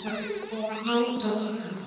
so far outdoors.